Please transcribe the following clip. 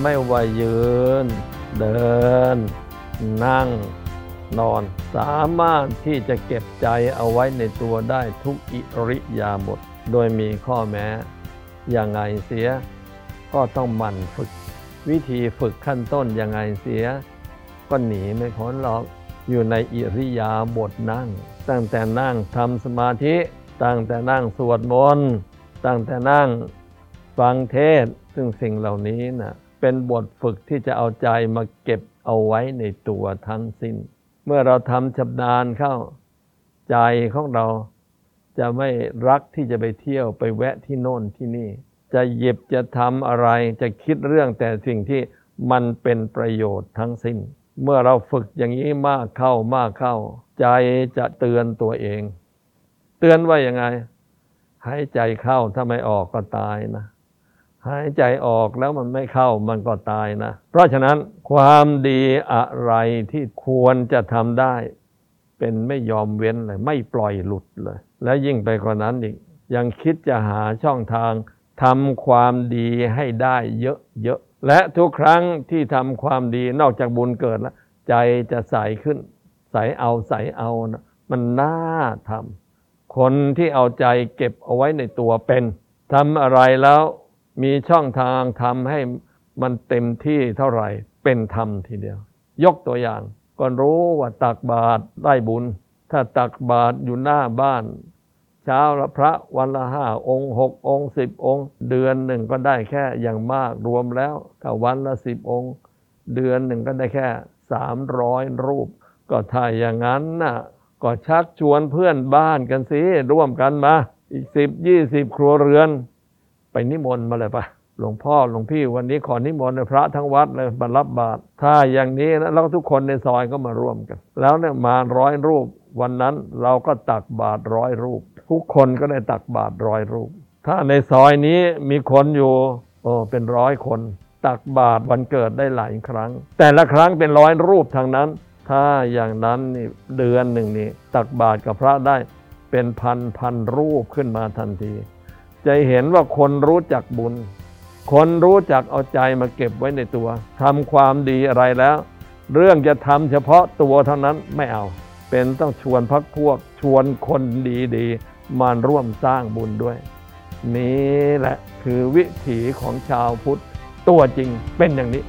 ไม่ว่ายืน เดิน นั่ง นอน สามารถที่จะเก็บใจเอาไว้ในตัวได้ทุกอิริยาบถโดยมีข้อแม้อย่างไงเสีย ก็ต้องหมั่นฝึก วิธีฝึกขั้นต้นอย่างไงเสีย ก็หนีไม่พ้นหรอกอยู่ในอิริยาบถนั่ง ตั้งแต่นั่งทำสมาธิ ตั้งแต่นั่งสวดมนต์ตั้งแต่นั่งฟังเทศซึ่งสิ่งเหล่านี้นะ่ะ เป็นบทฝึกที่จะเอาใจมาเก็บเอาไว้ในตัวทั้งสิ้น เมื่อเราทำชำนาญเข้า ใจของเราจะไม่รักที่จะไปเที่ยวไปแวะที่โน่นที่นี่ จะหยิบจะทำอะไรจะคิดเรื่องแต่สิ่งที่มันเป็นประโยชน์ทั้งสิ้น เมื่อเราฝึกอย่างนี้มากเข้ามากเข้า ใจจะเตือนตัวเอง เตือนว่ายังไง หายใจเข้าถ้าไม่ออกก็ตายนะ หายใจออกแล้วมันไม่เข้ามันก็ตายนะ เพราะฉะนั้นความดีอะไรที่ควรจะทำได้ เป็นไม่ยอมเว้นเลย ไม่ปล่อยหลุดเลย และยิ่งไปกว่านั้นอีก ยังคิดจะหาช่องทางทำความดีให้ได้เยอะๆและทุกครั้งที่ทำความดีนอกจากบุญเกิดแล้วใจจะใสขึ้น ใสเอาใสเอานะมันน่าทำคนที่เอาใจเก็บเอาไว้ในตัวเป็นทำอะไรแล้ว มีช่องทางทำให้มันเต็มที่เท่าไหร่เป็นธรรมทีเดียว ยกตัวอย่างก็รู้ว่าตักบาตรได้บุญ ถ้าตักบาตรอยู่หน้าบ้าน เช้าละพระวันละห้าองค์หกองค์สิบองค์ เดือนหนึ่งก็ได้แค่อย่างมากรวมแล้วถ้าวันละสิบองค์ เดือนหนึ่งก็ได้แค่สามร้อยรูป ก็ถ้าอย่างนั้นน่ะก็ชักชวนเพื่อนบ้านกันสิร่วมกันมา อีกสิบยี่สิบครัวเรือน ไปนิมนต์มาเลยปะหลวงพ่อหลวงพี่วันนี้ขอนิมนต์พระทั้งวัดเลยมารับบาตรถ้าอย่างนี้แล้วทุกคนในซอยก็มาร่วมกัน แล้วเนี่ยมาร้อยรูป วันนั้นเราก็ตักบาตรร้อยรูป ทุกคนก็ได้ตักบาตรร้อยรูป ถ้าในซอยนี้มีคนอยู่โอ้เป็นร้อยคน ตักบาตรวันเกิดได้หลายครั้ง แต่ละครั้งเป็นร้อยรูปทางนั้น ถ้าอย่างนั้นนี่เดือนหนึ่งนี่ตักบาตรกับพระได้เป็นพันพันรูปขึ้นมาทันที จะเห็นว่าคนรู้จักบุญ คนรู้จักเอาใจมาเก็บไว้ในตัวทำความดีอะไรแล้ว เรื่องจะทำเฉพาะตัวเท่านั้นไม่เอา เป็นต้องชวนพักพวก ชวนคนดีๆมาร่วมสร้างบุญด้วย นี่แหละคือวิถีของชาวพุทธตัวจริงเป็นอย่างนี้